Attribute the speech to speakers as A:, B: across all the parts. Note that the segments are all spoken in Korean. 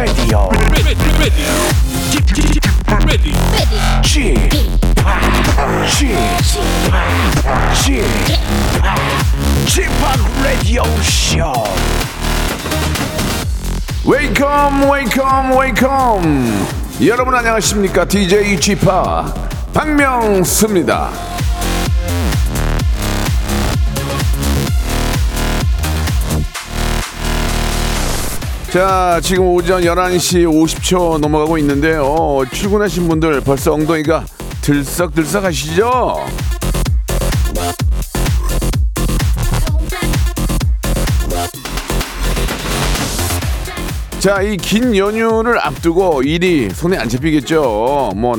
A: Radio.
B: ready, ready, ready,
A: g p o p g p o p g p o p Radio Show. Welcome, welcome, welcome. 여러분 안녕하십니까? DJ p 박명수입니다. 자, 지금 오전 11시 50초 넘어가고 있는데요. 어, 출근하신 분들 벌써 엉덩이가 들썩들썩 하시죠? 자, 이 긴 연휴를 앞두고 일이 손에 안 잡히겠죠. 뭐,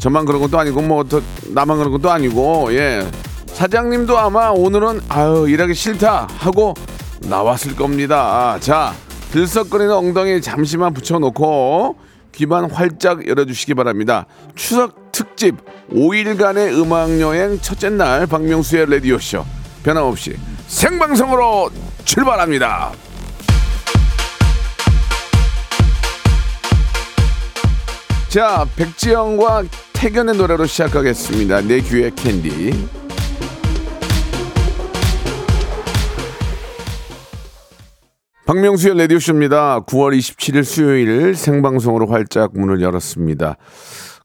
A: 저만 그런 것도 아니고, 뭐, 더, 나만 그런 것도 아니고, 예. 사장님도 아마 오늘은, 아유, 일하기 싫다 하고 나왔을 겁니다. 자, 들썩거리는 엉덩이 잠시만 붙여놓고 귀만 활짝 열어주시기 바랍니다. 추석 특집 5일간의 음악여행 첫째 날 박명수의 라디오쇼 변함없이 생방송으로 출발합니다. 자, 백지영과 태견의 노래로 시작하겠습니다. 내 귀의 캔디. 박명수의 라디오쇼입니다. 9월 27일 수요일 생방송으로 활짝 문을 열었습니다.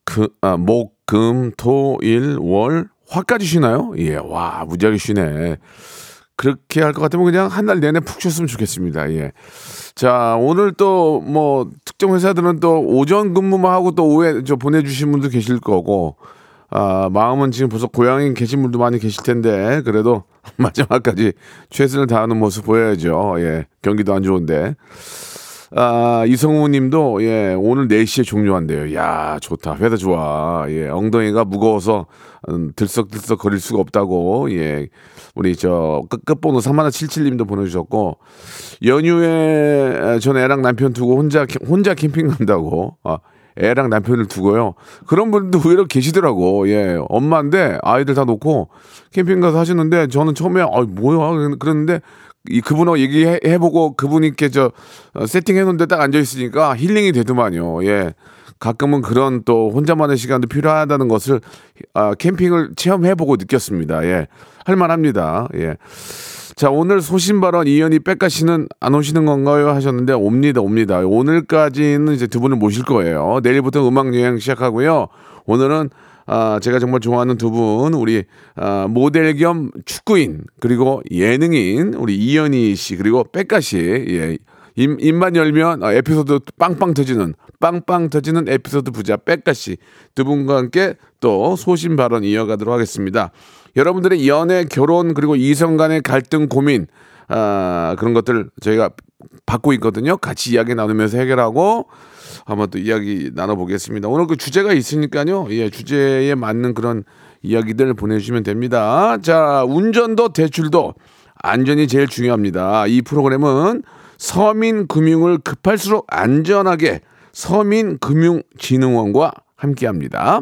A: 그, 아, 목, 금, 토, 일, 월, 화까지 쉬나요? 예, 와, 무지하게 쉬네. 그렇게 할 것 같으면 그냥 한 달 내내 푹 쉬었으면 좋겠습니다. 예. 자, 오늘 또 뭐 특정 회사들은 또 오전 근무만 하고 또 오후에 저 보내주신 분도 계실 거고, 아, 마음은 지금 벌써 고향에 계신 분도 많이 계실 텐데, 그래도 마지막까지 최선을 다하는 모습 보여야죠. 예. 경기도 안 좋은데. 아, 이성우 님도, 예, 오늘 4시에 종료한대요. 야, 좋다. 회사 좋아. 예, 엉덩이가 무거워서, 음, 들썩들썩 거릴 수가 없다고, 예, 우리 저, 끝, 끝번호 3177 님도 보내주셨고, 연휴에 전 애랑 남편 두고 혼자, 캠- 혼자 캠핑 간다고, 아, 애랑 남편을 두고요. 그런 분들도 의외로 계시더라고. 예. 엄마인데 아이들 다 놓고 캠핑 가서 하시는데 저는 처음에 아 뭐야 그랬는데 이 그분하고 얘기해보고 그분이께 저 어, 세팅해 놓은 데 딱 앉아 있으니까 힐링이 되더만요. 예. 가끔은 그런 또 혼자만의 시간도 필요하다는 것을 아, 캠핑을 체험해보고 느꼈습니다. 예. 할만합니다. 예. 자, 오늘 소신 발언 이현희 백가 씨는 안 오시는 건가요? 하셨는데 옵니다, 옵니다. 오늘까지는 이제 두 분을 모실 거예요. 내일부터 음악 여행 시작하고요. 오늘은 아, 제가 정말 좋아하는 두 분, 우리 아, 모델 겸 축구인 그리고 예능인 우리 이현희 씨 그리고 백가 씨, 예, 입, 입만 열면 아, 에피소드 빵빵 터지는 빵빵 터지는 에피소드 부자 백가 씨 두 분과 함께 또 소신 발언 이어가도록 하겠습니다. 여러분들의 연애, 결혼 그리고 이성 간의 갈등, 고민 아, 그런 것들 저희가 받고 있거든요. 같이 이야기 나누면서 해결하고 한번 또 이야기 나눠보겠습니다. 오늘 그 주제가 있으니까요. 예, 주제에 맞는 그런 이야기들 보내주시면 됩니다. 자, 운전도 대출도 안전이 제일 중요합니다. 이 프로그램은 서민금융을 급할수록 안전하게 서민금융진흥원과 함께합니다.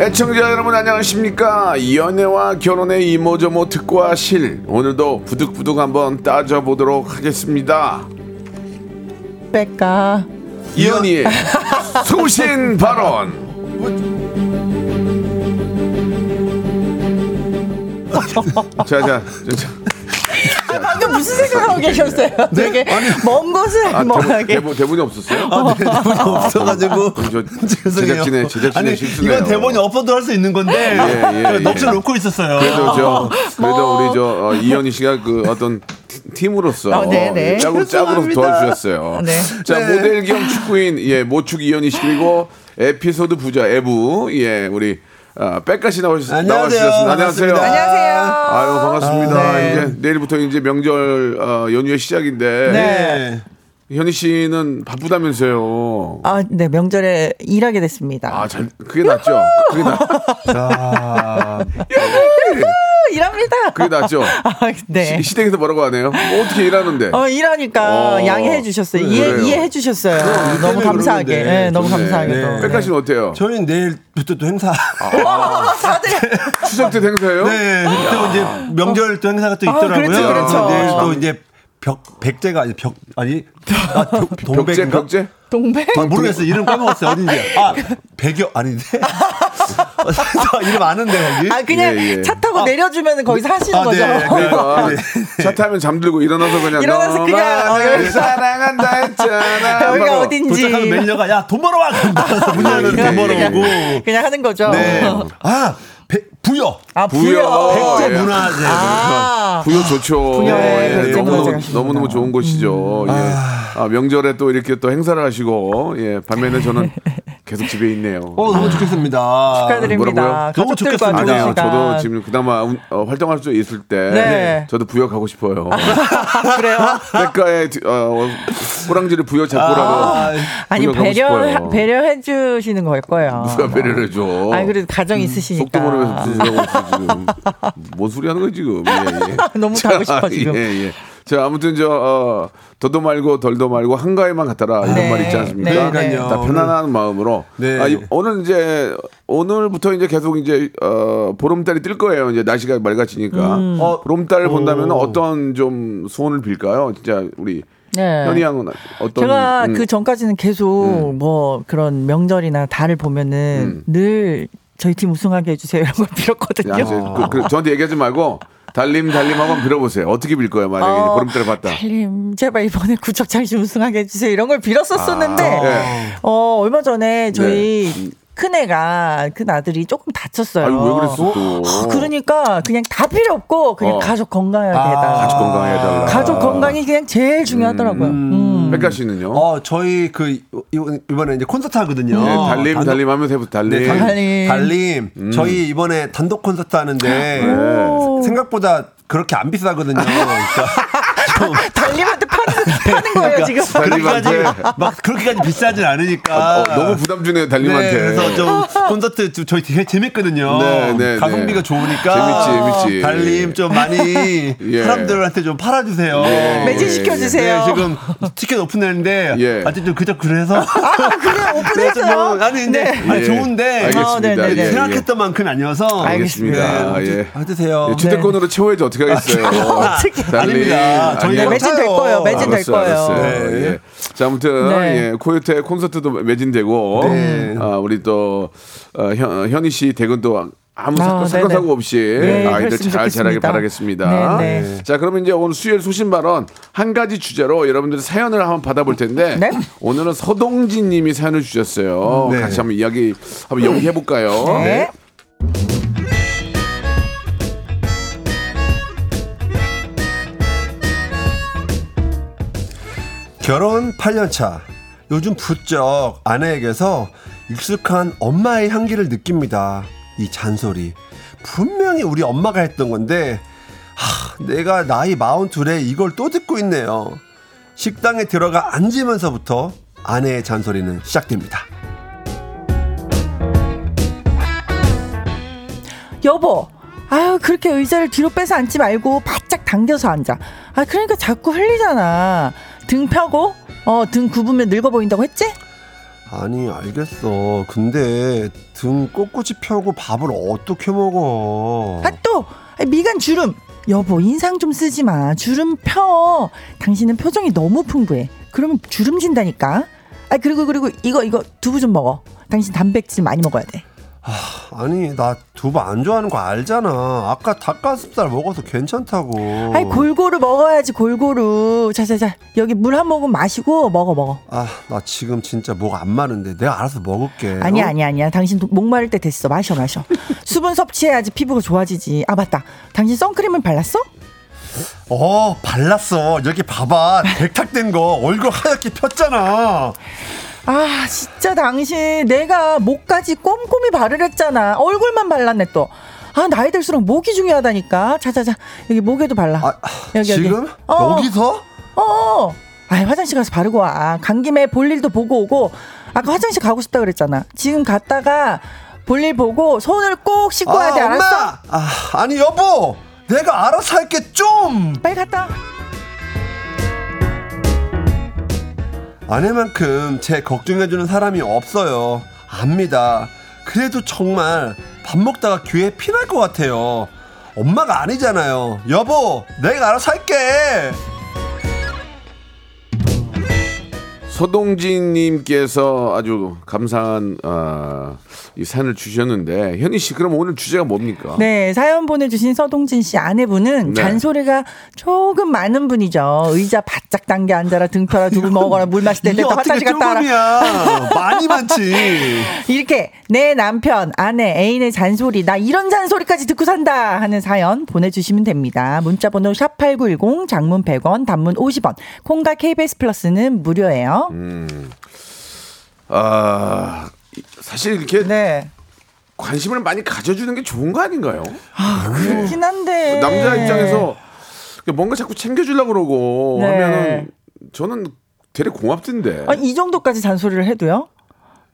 A: 애청자 여러분 안녕하십니까? 연애와 결혼의 이모저모 특과 실 오늘도 부득부득 한번 따져보도록 하겠습니다.
C: 뺄까?
A: 이현희의 소신 발언. 자자
C: 방금 무슨 생각하고 계셨어요? 되게 먼 곳을
A: 아,
C: 뭐
A: 대본, 대본이 없었어요?
D: 아, 네, 대본이 없어가지고
A: 저
D: 죄송해요.
A: 제작진의 제작진의
D: 아니
A: 실수네요.
D: 이건 대본이 업로드 할수 있는 건데
A: 예, 예.
D: 넋을 놓고 있었어요.
A: 그래도 저 그래도
C: 뭐.
A: 우리 저 어, 이현이 씨가 그 어떤 팀으로서
C: 어, 네, 네.
A: 예, 짝으로 짝으로. 도와주셨어요.
C: 네.
A: 자
D: 네.
A: 모델 겸 축구인 예 모축 이현이 씨 그리고 에피소드 부자 에부 예 우리 아, 빽가 씨 나오셨,
D: 안녕하세요.
A: 나와주셨습니다. 안녕하세요.
C: 안녕하세요.
A: 아유 반갑습니다.
C: 아, 네.
A: 이제 내일부터 이제 명절 어, 연휴의 시작인데
D: 네.
A: 현희 씨는 바쁘다면서요.
C: 아, 네, 명절에 일하게 됐습니다.
A: 아, 잘 그게 낫죠. 그게 나
D: 자,
C: 일합니다.
A: 그게 낫죠.
C: 아, 네.
A: 시, 시댁에서 뭐라고 하네요. 뭐 어떻게 일하는데?
C: 어, 일하니까
A: 어,
C: 양해해 주셨어요. 이해,
A: 그래요.
C: 이해해 주셨어요.
D: 그럼
C: 너무
D: 때문에
C: 감사하게. 네, 너무
A: 좋네.
C: 감사하게도.
D: 네.
A: 백가 씨는 어때요?
D: 저희는 내일부터 또 행사.
C: 와, 다들.
A: 추석 때 행사예요?
D: 네, 또 이제 명절 또 행사가 또 있더라고요.
C: 그렇죠, 그렇죠.
D: 내일 또 이제 벽 백제가 아니 벽 아니 아, 벽-
A: 벽제
D: 동백인가?
A: 벽제?
C: 동백?
D: 아, 모르겠어요. 이름 까먹었어요. 어딘지. 아, 백여 아닌데. 이름 아는데 거기.
C: 아, 그냥
A: 예, 예.
C: 차 타고 내려주면 거기서 하시는
D: 아,
C: 거죠.
D: 네.
A: 그러니까
D: 네.
A: 차 타면 잠들고 일어나서 그냥
C: 일어나서 그냥, 어.
A: 사랑한다 했잖아.
C: 여기가. 어딘지.
D: 도착하면 매니저가 야 돈 벌어와. 문 열면
A: 예,
D: 돈
A: 예,
D: 벌어오고.
C: 그냥 하는 거죠.
D: 네. 아, 배- 부여.
C: 아,
A: 부여.
C: 부여.
D: 백제
A: 예.
D: 문화재.
C: 아.
A: 부여 좋죠.
C: 부여에
A: 예,
C: 백제
A: 너무너무. 너무너무 좋은 곳이죠. 예. 아, 명절에 또 이렇게 또 행사를 하시고, 예, 반면에 저는 계속 집에 있네요.
D: 어, 너무 좋겠습니다.
C: 축하드립니다.
D: 너무 좋겠습니다.
A: 아니요. 저도 지금 그나마 운- 어, 활동할 수 있을 때,
C: 네.
A: 저도 부여 가고 싶어요.
C: 그래요?
A: 백가에 뒤- 어, 호랑지를 부여 잡고라도
D: 아,
C: 아니
A: 부여
C: 배려. 배려해 주시는 걸 거예요.
A: 누가 배려를 해줘?
C: 아니 그래도 가정
A: 속도
C: 있으시니까.
A: 모르면서 무슨 소리 하고 있어 지금? 뭔 소리 하는 거야 지금? 예, 예.
C: 너무 가고 싶어 지금.
A: 예, 예. 자, 아무튼 저 어, 더도 말고 덜도 말고 한가위만 같더라 이런
C: 네.
A: 말 있지 않습니까?
C: 네, 네.
D: 그러니까요.
A: 다 편안한 마음으로.
D: 네.
A: 아, 이- 오늘 이제 오늘부터 이제 계속 이제 어, 보름달이 뜰 거예요. 이제 날씨가 맑아지니까.
C: 음.
A: 어, 보름달을 본다면
D: 오.
A: 어떤 좀 소원을 빌까요? 진짜 우리
C: 네.
A: 현희 양은 어떤?
C: 제가
A: 음,
C: 그 전까지는 계속 뭐 그런 명절이나 달을 보면은 늘 저희 팀 우승하게 해주세요 이런 걸 빌었거든요.
A: 야, 이제 그, 그, 저한테 얘기하지 말고 달림 달림 한번 빌어보세요. 어떻게 빌 거예요? 만약에
C: 어,
A: 보름달을 봤다.
C: 달님 제발 이번에 구척장 좀 우승하게 해주세요 이런 걸 빌었었었는데
A: 아, 네.
C: 어 얼마 전에 저희 큰 애가 큰 아들이 조금 다쳤어요.
A: 아유 왜 그랬어 또?
C: 어, 그러니까 그냥 다 필요 없고 그냥
A: 어.
C: 가족 건강해야 되다.
A: 가족 건강해달라.
C: 가족 건강이 그냥 제일 중요하더라고요. 음.
A: 백가 씨는요?
D: 어, 저희 그 이- 이번에 이제 콘서트 하거든요.
A: 네, 달림
D: 단독-
A: 달림 하면서 해보 달림.
D: 네, 달,
C: 달림.
D: 달림.
A: 음.
D: 저희 이번에 단독 콘서트 하는데
A: 네.
C: 오.
D: 생각보다 그렇게 안 비싸거든요. 그러니까 좀
C: 달님한테 파는, 파는 거예요 지금.
A: 달림한테
D: 그렇게까지 막 그렇게까지 비싸진 않으니까.
A: 어, 너무 부담 주네요
D: 네,
A: 달림한테.
D: 그래서 좀 콘서트 좀 저희 되게 재밌거든요.
A: 네, 네,
D: 가성비가
A: 네.
D: 좋으니까
A: 재밌지, 재밌지.
D: 달림 좀 많이
A: 예.
D: 사람들한테 좀 팔아주세요.
A: 예.
C: 매진시켜 주세요.
D: 네, 지금 티켓 오픈했는데
A: 예.
D: 아직 좀 그저 그래서
C: 아, 그래 오픈했어요.
D: 뭐, 아니 근데
C: 네.
D: 아니
A: 예.
D: 좋은데
A: 알겠습니다.
C: 어, 네, 네, 네.
A: 예, 예.
D: 생각했던 만큼은 아니어서
A: 알겠습니다.
D: 네,
A: 예.
D: 해주세요.
A: 예, 주택권으로 채워야지 어떻게 하겠어요.
C: 어떻게.
A: 달림.
D: 아닙니다. 저희
A: 아니요.
C: 매진 될 거예요. 매진 될
A: 알았어요,
C: 거예요.
A: 알았어요.
D: 네.
A: 예. 자, 아무튼
C: 네.
A: 예, 코요태 콘서트도 매진되고
D: 네.
A: 아, 우리 또 어, 현, 현희 씨 댁은 또 아무
C: 아,
A: 사건, 사건
C: 네네.
A: 사고 없이
C: 네,
A: 아이들 잘 자라길. 바라겠습니다.
C: 네, 네.
A: 자, 그러면 이제 오늘 수요일 소신 발언 한 가지 주제로 여러분들의 사연을 한번 받아볼 텐데
C: 네.
A: 오늘은 서동진 님이 사연을 주셨어요.
D: 네.
A: 같이 한번 이야기 한번 연기해 볼까요?
D: 결혼 8년 차. 요즘 부쩍 아내에게서 익숙한 엄마의 향기를 느낍니다. 이 잔소리. 분명히 우리 엄마가 했던 건데, 하, 내가 나이 42에 이걸 또 듣고 있네요. 식당에 들어가 앉으면서부터 아내의 잔소리는 시작됩니다.
C: 여보. 아유 그렇게 의자를 뒤로 빼서 앉지 말고 바짝 당겨서 앉아. 아 그러니까 자꾸 흘리잖아. 등 펴고 어 등 굽으면 늙어 보인다고 했지?
D: 아니, 알겠어. 근데 등 꼿꼿이 펴고 밥을 어떻게 먹어?
C: 아 또 미간 주름. 여보 인상 좀 쓰지 마. 주름 펴. 당신은 표정이 너무 풍부해. 그러면 주름 진다니까. 아 그리고 그리고 이거 이거 두부 좀 먹어. 당신 단백질 많이 먹어야 돼.
D: 아 니 나 두부 안 좋아하는 거 알잖아. 아까 닭가슴살 먹어서 괜찮다고.
C: 아이 골고루 먹어야지 골고루. 자자자 여기 물 한 모금 마시고 먹어 먹어.
D: 아, 나 지금 진짜 목 안 마른데 내가 알아서 먹을게.
C: 아니야
D: 어?
C: 아니야 아니야. 당신 도- 목마를 때 됐어. 마셔 마셔. 수분 섭취해야지 피부가 좋아지지. 아 맞다. 당신 선크림은 발랐어?
D: 어 발랐어 여기 봐봐 백탁된 거 얼굴 하얗게 폈잖아
C: 아 진짜 당신 내가 목까지 꼼꼼히 바르랬잖아 얼굴만 발랐네 또 아 나이 들수록 목이 중요하다니까 자자자 여기 목에도 발라
D: 아,
C: 여기, 여기.
D: 지금
C: 어.
D: 여기서
C: 어 아, 화장실 가서 바르고 와. 간 김에 볼 일도 보고 오고. 아까 화장실 가고 싶다 그랬잖아. 지금 갔다가 볼일 보고 손을 꼭 씻고 와야 돼. 알았어?
D: 엄마 아, 아니 여보 내가 알아서 할게 좀
C: 빨리 갔다.
D: 아내만큼 제 걱정해주는 사람이 없어요. 압니다. 그래도 정말 밥 먹다가 귀에 피날 것 같아요. 엄마가 아니잖아요. 여보, 내가 알아서 할게.
A: 서동진님께서 아주 감사한 어, 이 산을 주셨는데 현희 씨 그럼 오늘 주제가 뭡니까?
C: 네, 사연 보내주신 서동진 씨 아내분은
A: 네.
C: 잔소리가 조금 많은 분이죠. 의자 바짝 당겨 앉아라 등 펴라 두부 먹어라 물 마실 때 됐다 화장실 갔다 와라.
D: 많이 많지.
C: 이렇게 내 남편, 아내, 애인의 잔소리 나 이런 잔소리까지 듣고 산다 하는 사연 보내주시면 됩니다. 문자번호 샵 #8910 장문 100원, 단문 50원, 콩과 KBS 플러스는 무료예요.
A: 음. 아 사실 이렇게
C: 네.
A: 관심을 많이 가져주는 게 좋은 거 아닌가요?
C: 그렇긴 한데
A: 남자 입장에서 뭔가 자꾸 챙겨주려고 그러고
C: 네.
A: 하면은 저는 되게 고맙던데
C: 아, 이 정도까지 잔소리를 해도요?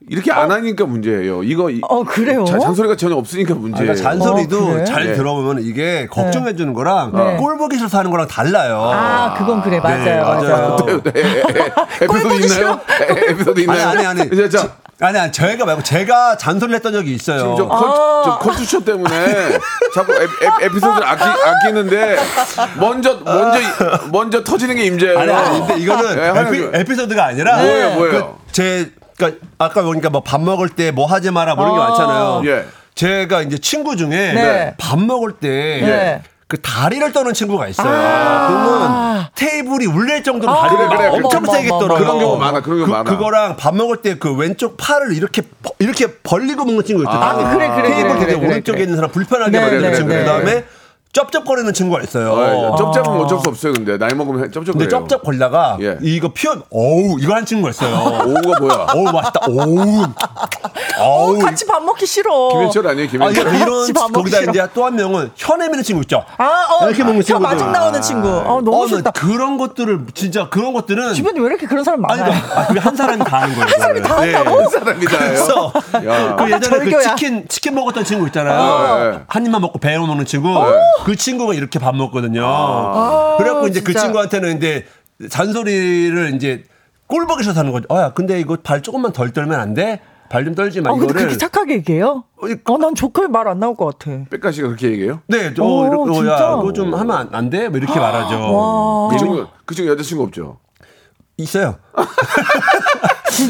A: 이렇게 안 하니까 문제예요. 이거 이-
C: 어 그래요?
A: 자- 잔소리가 전혀 없으니까
D: 아,
A: 문제예요.
D: 그러니까 잔소리도
C: 어, 그래?
D: 잘
A: 네.
D: 들어보면 이게 걱정해 주는 거랑
C: 네.
D: 꼴 보기 싫어서 하는 거랑 달라요.
C: 아 그건 그래 맞아요
D: 네,
C: 맞아요.
D: 맞아요.
A: 에, 에, 에, 에피소드
C: 꼴보기
A: 있나요? 에, 에피소드 있나요?
D: 아니, 아니, 아니.
A: 자, 자,
D: 아니, 아니, 저희가 말고 제가 잔소리를 했던 적이 있어요.
A: 지금 저, 컬,
C: 아.
A: 저 컬투쇼 때문에 자꾸 에, 에, 에피소드를 아끼, 아끼는데 먼저 먼저 먼저 터지는 게 임재예요.
D: 아니, 아니, 근데 이거는
A: 예, 하나
D: 에피,
A: 그-
D: 에피 소드가 아니라
A: 뭐예요, 뭐예요?
D: 그 제, 그러니까 아까 보니까 뭐 밥 먹을 때 뭐 하지 마라 뭐 이런 게
C: 어.
D: 많잖아요.
A: 예.
D: 제가 이제 친구 중에
C: 네.
D: 밥 먹을 때
C: 네.
D: 그 다리를 떠는 친구가 있어요.
C: 아.
D: 그러면 테이블이 울릴 정도로
C: 아.
D: 다리를
A: 그래,
D: 막
A: 그래.
D: 엄청
C: 어머,
D: 세게 떨어요.
A: 그런 경우 많아, 그런 경우
D: 그,
A: 많아.
D: 그거랑 밥 먹을 때 그 왼쪽 팔을 이렇게 버- 이렇게 벌리고 먹는 친구 있죠.
A: 아,
C: 그래, 그래,
D: 테이블
C: 그래,
D: 되게
C: 그래,
D: 오른쪽에
C: 그래.
D: 있는 사람 불편하게
C: 네,
D: 만드는
C: 네,
D: 친구.
C: 네.
D: 그다음에 쩝쩝거리는 친구가 있어요.
A: 어, 쩝쩝은 어쩔 수 없어요. 근데 나이 먹으면 쩝쩝
D: 근데. 쩝쩝 걸다가
A: 예.
D: 이거 표현 어우 이거 한 친구가 있어요.
A: 오우가 뭐야?
D: 어우 맛있다. 어, 어우.
C: 같이 밥 먹기 싫어.
A: 김현철 아니에요?
D: 아,
A: 김현철.
D: 이런
C: 같이 밥 먹기
D: 거기다
C: 싫어.
D: 이제 또 한 명은 혀 내미는 친구 있죠.
C: 아, 어,
D: 이렇게 먹는
C: 혀
D: 친구들.
C: 마중 나오는 친구. 어, 너무
D: 어, 나
C: 싫다.
D: 그런 것들을 진짜 그런 것들은
C: 주변에 왜 이렇게 그런 사람
D: 아니
C: 많아요?
D: 아, 그게 한 사람이 다 하는 거예요. 한
C: 사람이 다 한다고?
A: 사람이다.
D: 그래서
A: 야.
D: 그 예전에 그
C: 절교야.
D: 치킨 치킨 먹었던 친구 있잖아요.
A: 어, 네.
D: 한 입만 먹고 배워 먹는 친구. 그 친구가 이렇게 밥 먹거든요. 그래갖고 이제 그
C: 진짜.
D: 친구한테는 이제 잔소리를 이제 꼴보기 싫어서 하는 거죠. 어야 근데 이거 발 조금만 덜 떨면 안 돼? 발 좀 떨지 마
C: 어, 근데
D: 이거를.
C: 그렇게 착하게 얘기해요? 어, 난 조카에 말 안 나올 것 같아.
A: 백가 씨가 그렇게 얘기해요?
D: 네, 저
C: 오,
D: 이렇게 어,
C: 진짜?
D: 야, 그거 좀 하면 안, 안 돼? 뭐 이렇게 말하죠.
A: 그 친구 그 친구 여자친구 없죠?
D: 있어요.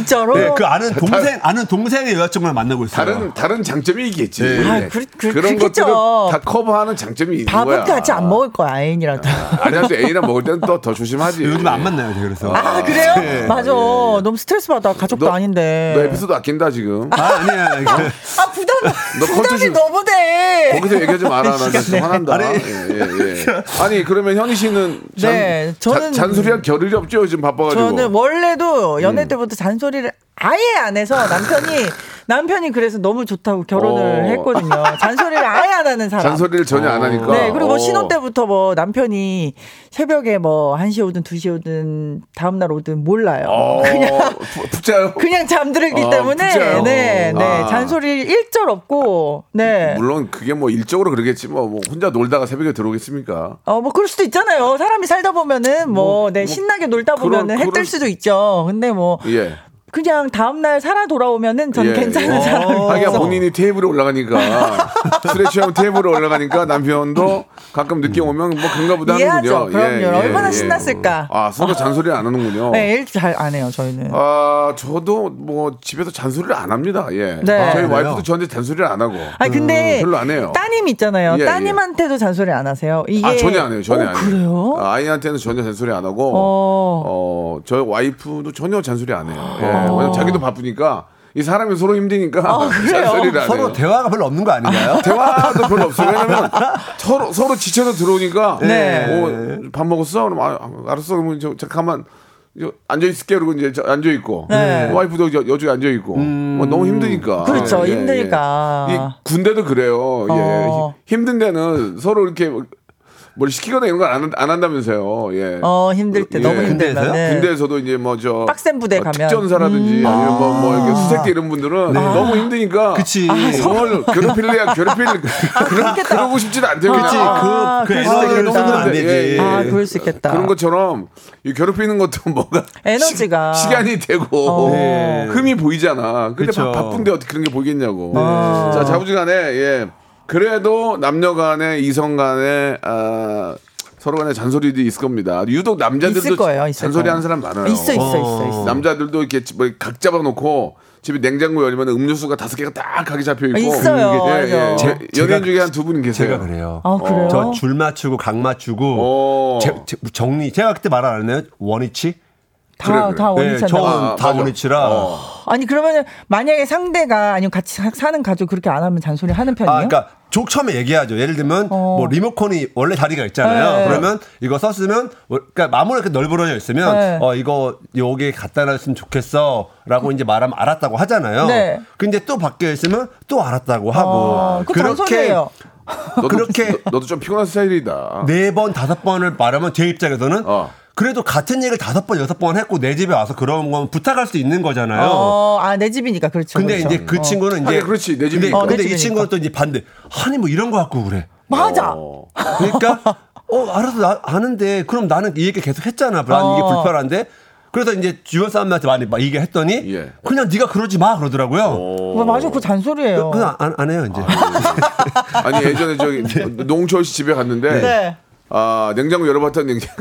C: 진짜로?
D: 네, 그 아는 동생 아는 동생의 여자친구를 만나고 있어요.
A: 다른 다른 장점이 있겠지.
D: 네.
C: 아, 그- 그-
A: 런. 것들을 다 커버하는 장점이 있는
C: 밥은
A: 거야.
C: 같이 안 먹을 거야, 애인이라도.
A: 아니야 또 애인이랑 먹을 때는 또 더 조심하지.
D: 요즘 안 만나요, 그래서.
C: 아, 그래요?
D: 네.
C: 맞아. 너무 스트레스 받아. 가족도
A: 너-
C: 아닌데.
A: 너 에피소드 아낀다 지금.
D: 아, 아니야. 그,
C: 아, 부담,
A: 너
C: 부담이
A: 컬투쇼-
C: 너무 돼.
A: 거기서 얘기하지 마라. 나 진짜 화난다.
D: 아니.
A: 예, 예, 예. 아니 그러면 현희 씨는 잔,
C: 네, 저는-
A: 잔, 소리할 겨를이 없죠. 요즘 바빠가지고.
C: 저는 원래도 연애
A: 음.
C: 때부터 잔소리 를 아예 안 해서 남편이 남편이 그래서 너무 좋다고 결혼을
A: 어.
C: 했거든요. 잔소리를 아예 안 하는 사람.
A: 잔소리를 전혀 안 하니까.
C: 네, 그리고 뭐
A: 어.
C: 신혼 때부터 뭐 남편이 새벽에 뭐 1시 오든 2시 오든 다음날 오든 몰라요.
A: 어,
C: 그냥
A: 푹- 푹 자요.
C: 그냥 잠들기
A: 어,
C: 때문에
A: 푹자요.
C: 네, 네.
A: 아.
C: 잔소리 일절 없고 네.
A: 물론 그게 뭐 일적으로 그러겠지 뭐, 뭐 혼자 놀다가 새벽에 들어오겠습니까?
C: 어, 뭐, 그럴 수도 있잖아요. 사람이 살다 보면은, 뭐,
A: 뭐,
C: 네,
A: 뭐
C: 신나게 놀다 보면은 해
A: 그런-
C: 뜰 수도 있죠. 근데 뭐,
A: 예.
C: 그냥 다음날 살아 돌아오면은 전
A: 예,
C: 괜찮은
A: 예.
C: 사람이에요.
A: 하기야 본인이 테이블에 올라가니까 스트레치하면 테이블에 올라가니까 남편도 가끔 늦게 오면 뭐 그런가 보다. 하는군요. 예,
C: 그럼요. 얼마나 신났을까.
A: 아 서로 잔소리 안 하는군요.
C: 네, 일 잘 안 해요, 저희는.
A: 아 저도 뭐 집에서 잔소리를 안 합니다. 예.
C: 네.
A: 저희
D: 아,
A: 와이프도 저한테 잔소리를 안 하고.
C: 아니, 근데,
A: 음, 별로 안 해요.
C: 따님 있잖아요.
A: 예,
C: 따님한테도 잔소리 안 하세요. 이게.
A: 아 전혀 안 해요. 전혀
C: 어,
A: 안 해요.
C: 그래요?
A: 아, 아이한테는 전혀 잔소리 안 하고
C: 어.
A: 어, 저희 와이프도 전혀 잔소리 안 해요. 예. 왜냐면 자기도 바쁘니까 이 사람이 서로 힘드니까 잔소리를 안
D: 서로
A: 해요.
D: 대화가 별로 없는 거 아닌가요?
A: 대화도 별로 없어요. 왜냐면 서로 서로 지쳐서 들어오니까
C: 네.
A: 어, 밥 먹었어? 그럼 아, 알았어. 그러면 저 잠깐만 앉아 있을게 그러고 이제 앉아 있고
C: 네.
A: 와이프도 저- 여쪽에 앉아 있고 뭐 너무 힘드니까
C: 그렇죠.
A: 예, 예.
C: 힘드니까.
A: 이 군대도 그래요.
C: 어.
A: 예. 힘든 데는 서로 이렇게 뭘 시키거나 이런 걸안안 한다면서요. 예.
C: 어 힘들 때
A: 예.
C: 너무
D: 군대에서요?
C: 힘들면
A: 군대에서도 이제 뭐 저
C: 빡센 부대 가면.
A: 특전사라든지 아니면 뭐, 뭐 이렇게 수색대 이런 분들은 너무 힘드니까
D: 그치.
A: 뭘 괴롭힐래야 괴롭힐 그런 그러고 싶지는 않대요.
D: 그치.
C: 아,
D: 그, 그
C: 있겠다.
D: 쏟으면 안
A: 예,
D: 되지.
A: 예, 예.
C: 아, 그럴 수 있겠다.
A: 그런 것처럼 이 괴롭히는 것도 뭐가
C: 에너지가.
A: 시, 간이 되고
D: 네.
A: 흠이 보이잖아. 근데. 바, 바쁜데 어떻게 그런 게 보이겠냐고.
C: 아.
A: 자 자부지간에 예 그래도 남녀 간에 이성 간에 아, 서로 간에 잔소리도 있을 겁니다. 유독 남자들도
C: 있을 거예요, 있을
A: 잔소리 하는
C: 거예요.
A: 사람 많아요.
C: 있어 있어 있어 있어.
A: 남자들도 이렇게 뭐 각 잡아놓고 집에 냉장고 열면 음료수가 다섯 개가 딱 각이 잡혀 있고
C: 있어요,
A: 예. 예.
D: 제-
A: 연예인 중에 한 두 분 계세요.
D: 제가 그래요.
C: 아 그래요?
D: 저 줄 맞추고 각 맞추고
A: 오.
D: 제- 제- 정리 제가 그때 말 안 했나요? 원위치?
C: 다
A: 그래, 그래.
C: 다
D: 네. 저는
A: 아,
D: 다
A: 맞아.
D: 원위치라.
A: 어.
C: 아니 그러면은 만약에 상대가 아니면 같이 사- 사는 가족 그렇게 안 하면 잔소리 하는 편이에요?
D: 아, 그러니까 족 처음에 얘기하죠. 예를 들면
C: 어.
D: 뭐 리모컨이 원래 다리가 있잖아요.
C: 네.
D: 그러면 이거 썼으면 뭐- 그러니까 마무리 이렇게 널브러져 있으면
C: 네.
D: 어 이거 여기에 갖다 놨으면 좋겠어라고 이제 말하면 알았다고 하잖아요.
C: 네.
D: 근데 또 밖에 있으면 또 알았다고 하고
C: 어, 그거 잔소리예요.
A: 너도,
D: 그렇게-
A: 너, 너도 좀 피곤한 스타일이다.
D: 네 번 다섯 번을 말하면 제 입장에서는
A: 어.
D: 그래도 같은 얘기를 다섯 번 여섯 번 했고 내 집에 와서 그런 건 부탁할 수 있는 거잖아요.
C: 어, 아, 내 집이니까 그렇죠.
D: 근데
C: 그렇죠.
D: 이제 그
C: 어.
D: 친구는 이제
A: 하긴 그렇지, 내
D: 근데,
A: 집이니까.
C: 어, 내
D: 근데 이
C: 집이니까.
D: 친구는 또 이제 반대. 아니 뭐 이런 거 갖고 그래.
C: 맞아.
A: 어.
D: 그러니까 어 알아서 나, 아는데 그럼 나는 이 얘기 계속 했잖아. 난 이게
C: 어.
D: 불편한데. 그래서 이제 주변 사람들한테 많이 막 얘기했더니
A: 예.
D: 그냥 네가 그러지 마 그러더라고요.
C: 어, 맞아, 그거 잔소리예요.
D: 그 냥 안, 안 해요 이제.
A: 아 니 예전에 저기 농철 씨 집에 갔는데
C: 네.
A: 아 냉장고 열어봤더니 냉장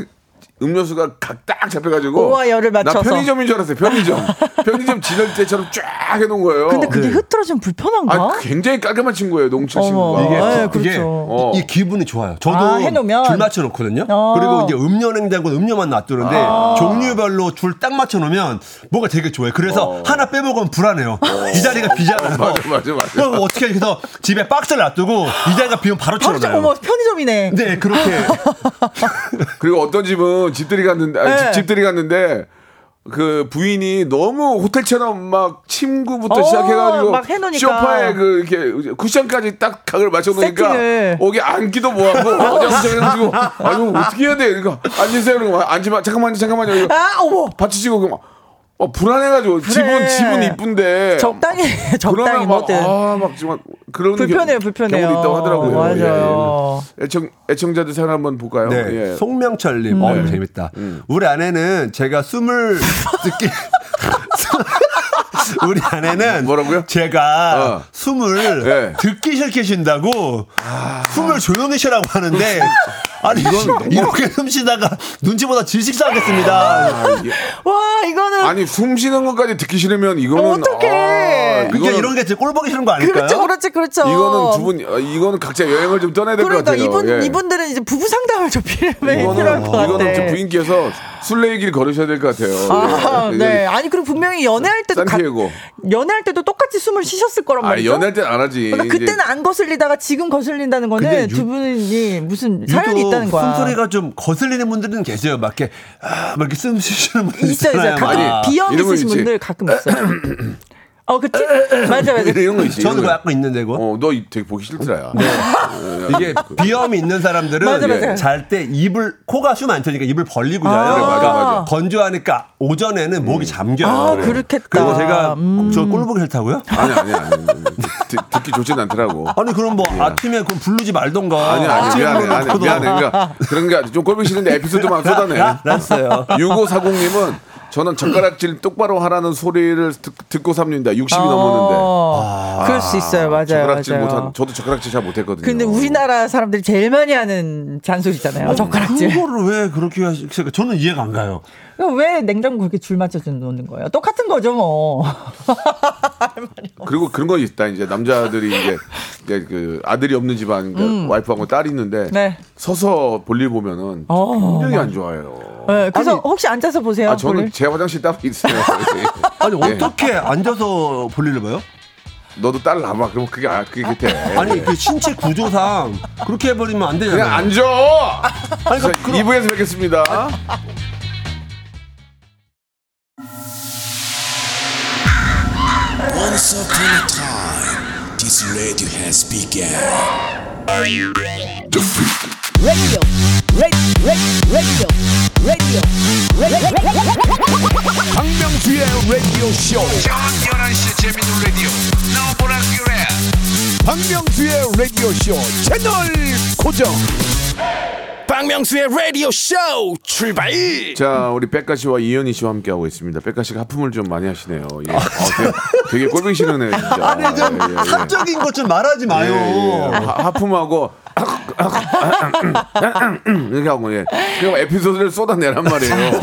A: 음료수가 각 딱 잡혀가지고
C: 오와 열을 맞춰서.
A: 나 편의점인 줄 알았어요. 편의점 편의점 지낼 때처럼 쫙 해놓은 거예요.
C: 근데 그게
D: 네.
C: 흐트러지면 불편한가?
A: 아 굉장히 깔끔한 친구예요. 농철
C: 어머.
A: 친구가.
D: 이게,
C: 네,
D: 이게
C: 그렇죠.
A: 어.
D: 이, 이 기분이 좋아요. 저도
C: 아, 해놓으면?
D: 줄 맞춰 놓거든요.
C: 어.
D: 그리고 이제 음료 냉장고는 음료만 놔두는데
A: 아.
D: 종류별로 줄 딱 맞춰 놓으면 뭐가 되게 좋아요. 그래서 하나 빼먹으면 불안해요. 이 자리가 비잖아요.
A: 어. 맞아, 맞아, 맞아.
D: 그럼 어떻게 해서 집에 박스를 놔두고 이 자리가 비면 바로 채워놔요.
C: 어머 편의점이네.
D: 네, 그렇게.
A: 그리고 어떤 집은 집들이 갔는데 아니,
C: 네.
A: 집, 집들이 갔는데 그 부인이 너무 호텔처럼 막 침구부터
C: 어,
A: 시작해가지고
C: 막 해놓으니까.
A: 소파에 그 이렇게 쿠션까지 딱 각을 맞춰놓으니까
C: 세팅을.
A: 거기 앉기도 뭐하고 화장실 해가지고 아유 어떻게 해야 돼? 그러니까 앉으세요. 그러고 앉지마 잠깐만요 잠깐만요. 이거
C: 아, 어머.
A: 받치시고 그막 어, 불안해가지고 집은 집은 이쁜데
C: 적당히 적당히
A: 그러면
C: 뭐든.
A: 막아막 정말 그런
C: 불편해요,
A: 경-
C: 불편해요.
A: 경우도 있다고 하더라고요.
C: 맞아요.
A: 예, 예. 애청 애청자들 사연 한번 볼까요?
D: 네.
A: 예.
D: 송명철님, 어, 재밌다. 우리 아내는 제가 숨을 듣기. 우리 아내는
A: 뭐라고요?
D: 제가
A: 어.
D: 숨을
A: 네.
D: 듣기 싫게 쉰다고 숨을 조용히 쉬라고 하는데 아니 이렇게 숨 쉬다가 눈치보다 질식사하겠습니다.
A: 아,
C: 와, 이거는
A: 아니 숨 쉬는 것까지 듣기 싫으면 이거는
C: 어떡해.
A: 아,
D: 그러니까 이런 게꼴 보기 싫은 거 아닐까요?
C: 그렇죠, 그렇죠, 그렇죠.
A: 이거는 두 분, 어, 이거는 각자 여행을 좀 떠나야 될것
C: 그러니까
A: 같아요.
C: 이분
A: 예.
C: 이분들은 이제 부부 상담을 좀 필요해
A: 이거는. 이거는 저 부인께서 술래의 길 걸으셔야 될 것 같아요.
C: 아,
A: 예.
C: 네. 아니 그리고 분명히 연애할 때도 가-. 연애할 때도 똑같이 숨을 쉬셨을 거란
A: 아,
C: 말이죠.
A: 연애할 땐안 하지.
C: 그러니까 그때는 안 거슬리다가 지금 거슬린다는 거는
D: 유-
C: 두 분이 무슨 사연이 있다는 거야.
D: 숨소리가 좀 거슬리는 분들은 계세요. 막 이렇게 아, 막 이렇게 숨 쉬시는 분들
C: 있어요, 있어요. 가끔
D: 막.
C: 비염 있으신. 분들 가끔 있어요. 어, 그 티, 맞아, 맞아.
A: 이런 거 있지.
D: 그거
A: 거.
D: 약간 있는데 그거.
A: 어, 너 되게 보기 싫더라.
D: 이게 비염이 있는 사람들은. 잘 때 입을 코가 숨안 트니까 입을 벌리고 자요.
C: 아. 그래, 맞아,
A: 맞아.
D: 건조하니까 오전에는 목이 잠겨요.
C: 아,
D: 그래.
C: 그렇겠다.
D: 그리고 제가
C: 음.
D: 저 꼴보기 싫다고요?
A: 아니, 아니, 아니. 듣, 듣기 좋진 않더라고.
D: 아니 그럼 뭐 아침에 그럼 부르지 말던가.
A: 예. 아니, 아니,
D: 아침에
A: 미안해. 아니. 미안해. 그러니까 그런 게좀 꼴보기 싫은데 에피소드만 쏟아내.
D: 알았어요.
A: 6540님은 저는 젓가락질 똑바로 하라는 소리를 듣, 고 삽니다. 60이 넘었는데.
C: 어, 그럴 수 있어요. 맞아요.
A: 젓가락질
C: 맞아요.
A: 못한 저도 젓가락질 잘 못했거든요.
C: 근데 우리나라 사람들이 제일 많이 하는 잔소리잖아요. 젓가락질.
D: 그거를 왜 그렇게 하실까? 저는 이해가 안 가요.
C: 왜 냉장고 그렇게 줄 맞춰서 놓는 거예요? 똑같은 거죠, 뭐.
A: 그리고 그런 거 있다. 이제 남자들이 이제, 이제 그 아들이 없는 집안 그러니까 와이프하고 딸이 있는데
C: 네.
A: 서서 볼일 보면은
C: 어,
A: 굉장히 안 좋아해요.
C: 네, 그래서
D: 아니,
C: 혹시 앉아서 보세요.
A: 아, 저는
C: 볼일.
A: 제 화장실 따로 있어요.
D: 아니
A: 예.
D: 어떻게 앉아서 볼일을 봐요?
A: 너도 딸 나봐. 그럼 그게 아, 그게 돼.
D: 아니 그 신체 구조상 그렇게 해버리면 안 되잖아요.
A: 그냥 앉아.
D: 아니
A: 자,
D: 그, 그,
A: 2부에서 뵙겠습니다.
B: Radio
E: radio, radio, radio, radio, radio.
B: 박명수의 라디오 쇼. 저녁 11시 재밌는 라디오. 너보라 그래. 박명수의 라디오 쇼 채널 고정. 박명수의 라디오 쇼 출발.
A: 자, 우리 백가 씨와 이현희 씨와 함께 하고 있습니다. 백가 씨가 하품을 좀 많이 하시네요. 예. 어, 되게, 되게 꼴보기 싫으네, 진짜.
D: 아니 좀
A: 예, 예, 예.
D: 사적인 것 좀 말하지 마요.
A: 예, 예. 하- 하품하고 이렇게 하고 예. 그럼 에피소드를 쏟아내란 말이에요.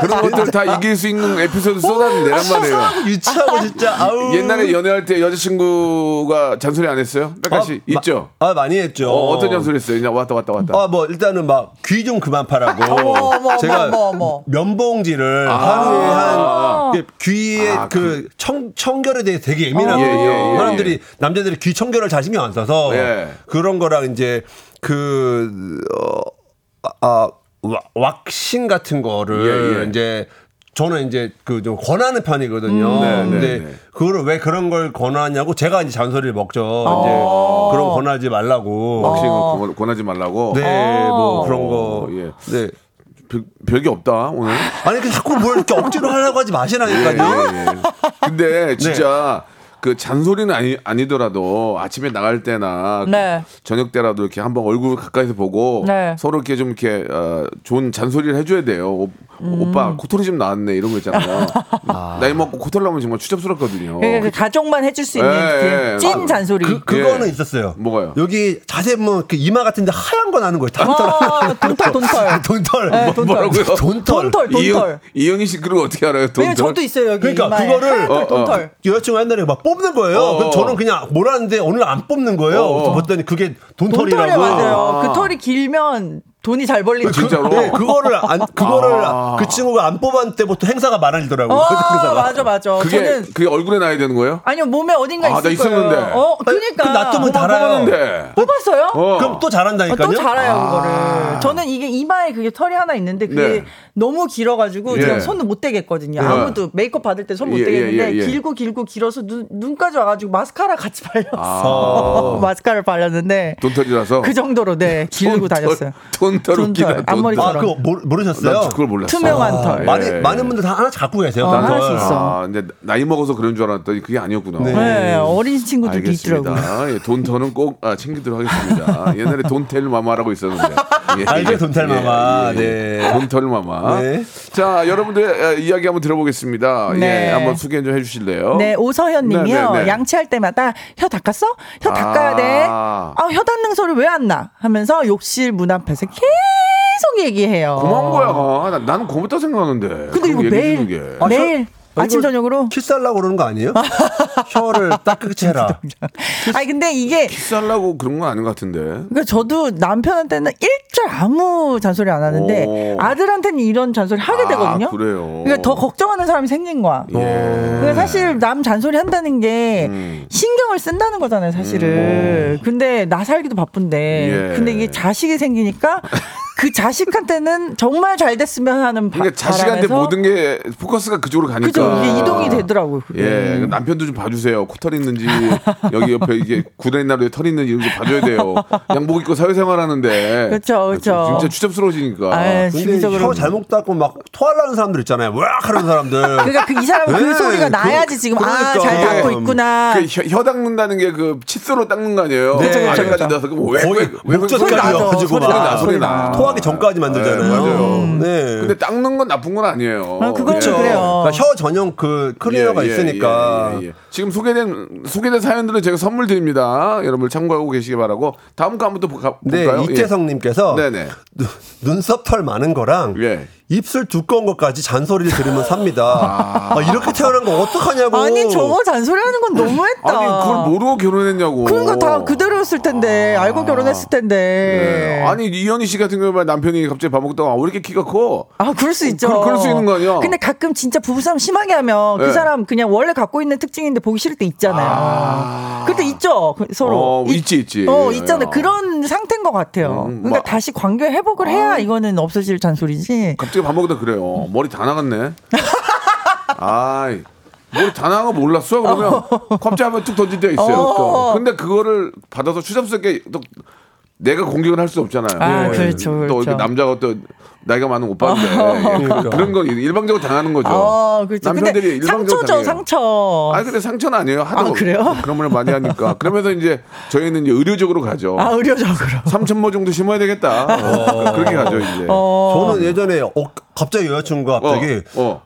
A: 그런 것들 다 이길 수 있는 에피소드 쏟아내란 말이에요.
D: 유치하고 진짜 아우.
A: 옛날에 연애할 때 여자친구가 잔소리 안 했어요? 백가 씨
D: 아, 마-
A: 있죠?
D: 아 많이 했죠.
A: 어, 어떤 잔소리 했어요? 그냥 왔다 왔다 왔다.
D: 아, 뭐, 일단은 막, 귀 좀 그만 파라고.
C: 어머, 어머,
D: 제가
C: 어머, 어머.
D: 면봉지를
A: 아.
D: 하루에 한, 이게 귀에
A: 아,
D: 그 청, 청결에 대해 되게 예민하거든요.
A: 예, 예, 예,
D: 사람들이, 남자들이 귀 청결을 잘 신경 안 써서.
A: 예.
D: 그런 거랑 이제, 그, 어, 아, 와- 왁싱 같은 거를
A: 예, 예.
D: 이제, 저는 이제 그 좀 권하는 편이거든요.
A: 네, 네,
D: 근데
A: 네.
D: 그거를 왜 그런 걸 권하냐고 제가 이제 잔소리를 먹죠. 이제 그런 거 권하지 말라고.
A: 왁싱을 권- 권하지 말라고.
D: 네, 뭐 그런 거.
A: 어, 예.
D: 네.
A: 별, 별게 없다 오늘.
D: 아니 그 자꾸 뭘 이렇게 억지로 하려고 하지 마시라니까요.
A: 예, 예. 근데 진짜 그 잔소리는 아니, 아니더라도 아침에 나갈 때나 그
C: 네.
A: 저녁 때라도 이렇게 한번 얼굴 가까이서 보고
C: 네.
A: 서로 이렇게 좀 이렇게 어, 좋은 잔소리를 해줘야 돼요. 오,
C: 음.
A: 오빠 코털이 좀 나왔네 이런 거 있잖아요. 나이 먹고 코털 나오면 정말 추접스럽거든요.
C: 그러니까 그 가족만 해줄 수 있는
A: 예, 예.
C: 그찐
A: 아,
C: 잔소리.
D: 그 그거는
A: 예.
D: 있었어요.
A: 뭐가요?
D: 여기 자세히 보면 그 이마 같은데 하얀 거 나는 거예요. 돈털.
C: 아, 돈털, 돈털.
D: 돈털.
C: 네,
D: 뭐-
C: 돈털.
A: 뭐라고요?
D: 돈털.
C: 돈털,
A: 이영,
C: 돈털.
A: 이영희 씨 그걸 어떻게 알아요? 돈
C: 왜냐면 저도 있어요 여기
D: 그러니까
C: 이마에
D: 그거를-
C: 하얀 털,
A: 어, 어.
C: 돈털.
D: 여자친구가 옛날에 막 뽑는 거예요.
A: 어,
D: 그럼
A: 어.
D: 저는 그냥 뭐라는데 오늘 안 뽑는 거예요.
A: 어, 어.
D: 그래서 봤더니 그게
C: 돈털이
D: 돈털이라고.
C: 맞아요. 그 털이 길면 돈이 잘 벌리는
A: 그 진짜로?
D: 네, 그거를 안 그거를
A: 아.
D: 그 친구가 안 뽑았을 때부터 행사가 많아지더라고요.
C: 어,
D: 그.
C: 맞아 맞아.
A: 그게
C: 저는
A: 그게 얼굴에 나야 되는 거예요?
C: 아니요 몸에 어딘가
A: 아, 나
C: 있을
A: 있었는데.
C: 거예요. 어, 그러니까.
D: 그 놔두면 달아요.
A: 뽑았는데.
C: 뽑았어요?
A: 어.
D: 그럼 또
C: 어,
D: 잘한다니까요.
C: 또 잘해요
A: 아.
C: 그거를. 저는 이게 이마에 그게 털이 하나 있는데 그게
A: 네.
C: 너무 길어가지고
A: 예.
C: 제가 손을 못 대겠거든요.
A: 네.
C: 아무도 메이크업 받을 때 손못
A: 예,
C: 대겠는데
A: 예, 예, 예.
C: 길고 길고 길어서 눈 눈까지 와가지고 마스카라 같이 발렸어.
A: 아.
C: 마스카라를 발렸는데
A: 돈 털이라서.
C: 그 정도로 네 길고 다녔어요.
A: 돈털 웃기다.
C: 돈털, 앞머리처럼.
D: 아, 그거 모르, 모르셨어요?
A: 난 그걸 몰랐어.
C: 투명한 털.
A: 예.
D: 많은 많은 분들 다 하나씩 갖고 계세요.
C: 어. 하나씩 있어.
A: 아, 근데 나이 먹어서 그런 줄 알았더니 그게 아니었구나.
D: 네.
C: 네, 어린 친구들도 있더라고요.
A: 예, 돈터는 꼭 아, 챙기도록 하겠습니다. 옛날에 돈텔 마마라고 있었는데. 예,
D: 알죠,
A: 예,
D: 돈텔 마마. 네.
A: 돈털 마마.
D: 네.
A: 자, 여러분들 어, 이야기 한번 들어보겠습니다.
C: 네.
A: 예, 한번 소개 좀 해주실래요?
C: 네, 오서현 님이요.
A: 네, 네, 네.
C: 양치할 때마다 혀 닦았어? 혀 닦아야 돼.
A: 아.
C: 아, 혀 닦는 소리 왜 안 나? 하면서 욕실 문 앞에서 계속 얘기해요.
A: 고마운 거야. 나, 나는 고맙다 생각하는데.
C: 근데
A: 그런
C: 이거 매일.
D: 아,
C: 매일
D: 혀-
C: 아침 저녁으로.
D: 키스하려고 그러는 거 아니에요? 혀를 따끗이 해라.
C: 아니, 근데 이게
A: 키스하려고 그런 건 아닌 것 같은데.
C: 그러니까 저도 남편한테는 일절 아무 잔소리 안 하는데
A: 오.
C: 아들한테는 이런 잔소리 하게
A: 아,
C: 되거든요.
A: 그래요?
C: 그러니까 더 걱정하는 사람이 생긴 거야.
A: 예.
C: 그러니까 사실 남 잔소리 한다는 게
A: 음.
C: 신경을 쓴다는 거잖아요, 사실은. 근데 나 살기도 바쁜데.
A: 예.
C: 근데 이게 자식이 생기니까 그 자식한테는 정말 잘 됐으면 하는 바,
A: 그러니까 자식한테
C: 바람에서
A: 모든 게 포커스가 그쪽으로 가니까.
C: 그죠 이게 이동이 되더라고요. 그게.
A: 예, 남편도 좀 봐주세요. 코털 있는지 여기 옆에 이게 구레 나루에 털 있는지 이런 거 봐줘야 돼요. 양복 입고 사회생활하는데.
C: 그쵸, 그쵸.
A: 진짜 추접스러워지니까.
C: 아유,
D: 근데
C: 심리적으로.
D: 혀 잘못 닦고 막 토하려는 사람들 있잖아요. 으악 하는 사람들.
C: 그러니까 그 이 사람은 그
D: 네,
C: 소리가
D: 그-
C: 나야지 지금 아
D: 그러니까.
C: 잘 닦고
D: 음.
C: 있구나.
A: 그 혀, 혀 닦는다는 게 그 칫솔로 닦는 거 아니에요?
D: 그쵸, 그쵸,
A: 아래까지
C: 그쵸.
A: 나서 그럼 왜,
D: 거의
A: 왜, 왜,
D: 목젖까지
A: 소리?
D: 와가지고
A: 나, 소리 나.
D: 토하기 전까지 만들잖아요.
A: 네, 맞아요.
D: 네.
A: 근데 닦는 건 나쁜 건 아니에요.
C: 아, 그건
A: 예.
C: 좀 그래요.
D: 그러니까 혀 전용 그 클리너가
A: 예, 예,
D: 있으니까.
A: 예, 예, 예. 지금 소개된 소개된 사연들은 제가 선물 드립니다. 여러분 참고하고 계시기 바라고 다음 거 한번 또 가-
D: 네,
A: 볼까요?
D: 이태성님께서
A: 예. 네네.
D: 눈- 눈썹 털 많은 거랑
A: 예.
D: 입술 두꺼운 것까지 잔소리를 들으면 삽니다. 아, 이렇게 태어난 거 어떡하냐고.
C: 아니 저거 잔소리하는 건 너무했다.
A: 아니 그걸 모르고 결혼했냐고.
C: 그러니까 다 그대로였을 텐데 알고 결혼했을 텐데.
A: 네. 아니 이현희 씨 같은 경우에 남편이 갑자기 밥 먹다가 왜 이렇게 키가 커?
C: 아, 그럴 수 있죠.
A: 그- 그럴 수 있는 거 아니야?
C: 근데 가끔 진짜 부부싸움 심하게 하면
A: 네.
C: 그 사람 그냥 원래 갖고 있는 특징인데 보기 싫을 때 있잖아요. 그때 있죠. 그- 서로.
A: 어,
C: 있-
A: 있지, 있지.
C: 어,
A: 예.
C: 있잖아요. 그런 상태인 것 같아요.
A: 음,
C: 그러니까
A: 막-
C: 다시 관계 회복을 해야 이거는 없어질 잔소리지.
A: 갑자기 밥 먹다 그래요. 머리 다 나갔네. 아이. 머리 다 나간 거 몰랐어? 그러면 갑자기 한번 툭 던질 때가 있어요.
C: 어.
A: 또. 근데 그거를 받아서 추잡스럽게 또 내가 공격을 할 수 없잖아요.
C: 아,
A: 예.
C: 그렇죠,
A: 또
C: 그렇죠.
A: 이렇게 남자가 또 나이가 많은 오빠인데 예. 그런 거 일방적으로 당하는 거죠.
C: 어, 그렇죠.
A: 남편들이
C: 근데
A: 일방적으로
C: 상처죠,
A: 당해요.
C: 상처.
A: 아니 근데 상처는 아니에요. 하도
C: 아, 그래요?
A: 그런 말 많이 하니까. 그러면서 이제 저희는 이제 의료적으로 가죠.
C: 아, 의료적으로.
A: 3천모 정도 심어야 되겠다. 어, 그렇게 가죠 이제.
C: 어.
D: 저는 예전에 어, 갑자기 여자친구가 갑자기
A: 어,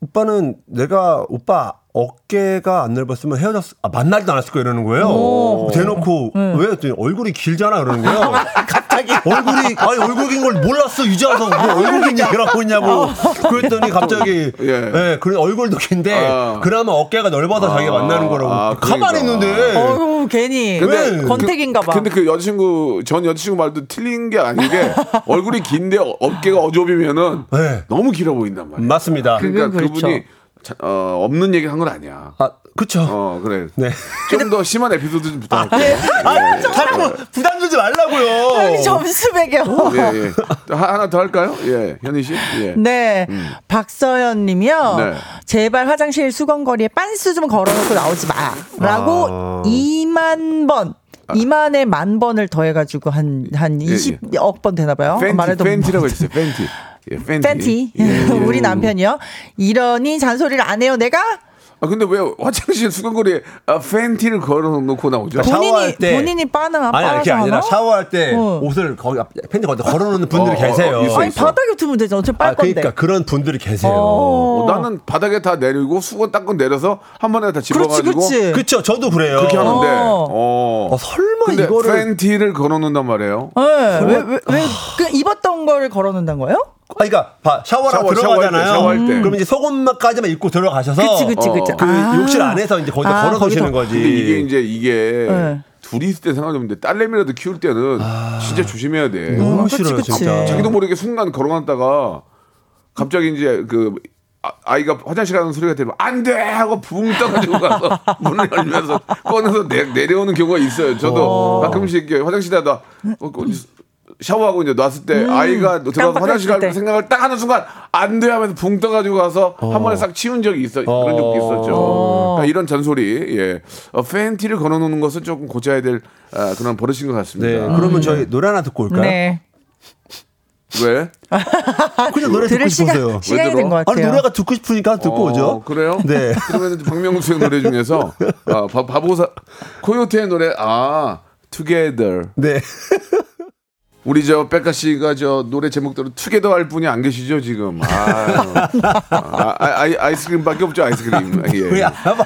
D: 오빠는 내가 오빠 어깨가 안 넓었으면 헤어졌 아, 만나지도 않았을 거야 이러는 거예요. 대놓고 왜 했더니 얼굴이 길잖아 그러는 거예요.
C: 갑자기.
D: 얼굴이 아니 얼굴 긴걸 몰랐어 이제 와서 뭐 얼굴 긴 얘기를 하고 있냐고 그랬더니 갑자기
A: 예.
D: 예, 그래 얼굴도 긴데
A: 아.
D: 그나마 어깨가 넓어서 자기가 만나는 거라고
A: 아,
D: 가만히
A: 그러니까.
D: 있는데
C: 어우, 괜히.
D: 근데
C: 왜? 권태기인가 봐.
A: 근데 그 여자친구 전 여자친구 말도 틀린 게 아니게 얼굴이 긴데 어- 어깨가 어좁이면은
D: 네.
A: 너무 길어 보인단 말이야.
D: 맞습니다.
A: 그러니까
C: 그건 그렇죠.
A: 자- 어, 없는 얘기 한 건 아니야.
D: 아 그쵸.
A: 어 그래.
D: 네.
A: 좀 더 심한 에피소드 좀 부탁할게.
D: 아, 자꾸 부담 주지 말라고요.
C: 아니, 점수 매겨.
A: 예, 예. 하- 하나 더 할까요? 예, 현희 씨. 예.
C: 네. 박서연 님이요.
A: 네.
C: 제발 화장실 수건거리에 빤스 좀 걸어놓고 나오지 마. 라고
A: 아.
C: 2만 번. 2만에 만 번을 더해가지고 한, 한
A: 예, 예.
C: 20억 번 되나봐요.
A: 팬티,
C: 말해도
A: 팬티라고 해주세요. 팬티. 예, 팬티.
C: 팬티.
A: 예, 예.
C: 우리 남편이요. 이러니 잔소리를 안 해요, 내가?
A: 아 근데 왜 화장실 수건걸이에 아, 팬티를 걸어놓고 나오죠?
C: 본인이,
D: 때.
C: 본인이 빠나,
D: 아니 아니, 그게 아니라? 샤워할 때
C: 어.
D: 옷을 거기 앞- 팬티 거기다 걸어놓는 분들이
A: 어, 어,
D: 계세요.
A: 어, 있어,
C: 아니, 바닥에 두면 되죠. 어차피 빨
D: 아, 그러니까
C: 건데.
D: 그런 분들이 계세요.
C: 어.
A: 어, 나는 바닥에 다 내리고 수건 닦고 내려서 한 번에 다 집어가지고
C: 그렇지, 그렇지.
D: 그쵸, 저도 그래요.
A: 그렇게 하는데
C: 어.
A: 어.
D: 어, 설마
A: 근데
D: 이거를
A: 팬티를 걸어놓는단 말이에요.
C: 네. 왜, 왜, 왜, 그 입었던 걸 걸어놓는다는 거예요?
D: 아, 그러니까 봐, 샤워하러
A: 샤워,
D: 들어가잖아요.
A: 샤워할 때, 샤워할 때.
D: 그럼 이제 속옷만까지만 입고 들어가셔서
C: 그치, 그치,
A: 어,
C: 그치.
D: 그
C: 아.
D: 욕실 안에서 이제 거기다
C: 아,
D: 걸어두시는
C: 거기서.
D: 거지.
A: 근데 이게 이제 이게
C: 네.
A: 둘이 있을 때 상관없는데 딸내미라도 키울 때는 진짜 조심해야 돼.
D: 너무
C: 어, 그치,
D: 싫어요,
C: 그치.
D: 진짜.
A: 자기도 모르게 순간 걸어놨다가 갑자기 이제 그 아, 이가 화장실 가는 소리가 들리면 안 돼! 하고 붕 떠가지고 가서 문을 열면서 꺼내서 내, 내려오는 경우가 있어요. 저도 가끔씩 이렇게 화장실에 다 어, 어, 샤워하고 이제 놨을 때 아이가 들어가서 화장실 갈
C: 때.
A: 생각을 딱 하는 순간 안 돼! 하면서 붕 떠가지고 가서 한 번에 싹 치운 적이 있어. 그런 적도 있었죠. 그러니까 이런 잔소리, 예. 어, 팬티를 걸어놓는 것은 조금 고쳐야 될 아, 그런 버릇인 것
D: 네,
A: 같습니다.
D: 그러면 저희 노래 하나 듣고 올까요?
C: 네.
A: 왜?
D: 그냥 노래 듣고
C: 들을 시간,
D: 싶어서요.
C: 시간이
A: 들어?
C: 된것 같아요.
D: 아니 노래가 듣고 싶으니까 듣고
A: 어,
D: 오죠.
A: 그래요?
D: 네.
A: 그러면 박명수의 노래 중에서 아, 바, 바보사 코요태의 노래 아 Together
D: 네.
A: 우리 저 백가 씨가 저 노래 제목대로 투게더 할 분이 안 계시죠 지금 아, 아, 아, 이 아이스크림밖에 없죠 아이스크림 예.
D: 왜 알아봐?